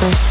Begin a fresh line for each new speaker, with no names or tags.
Thank you.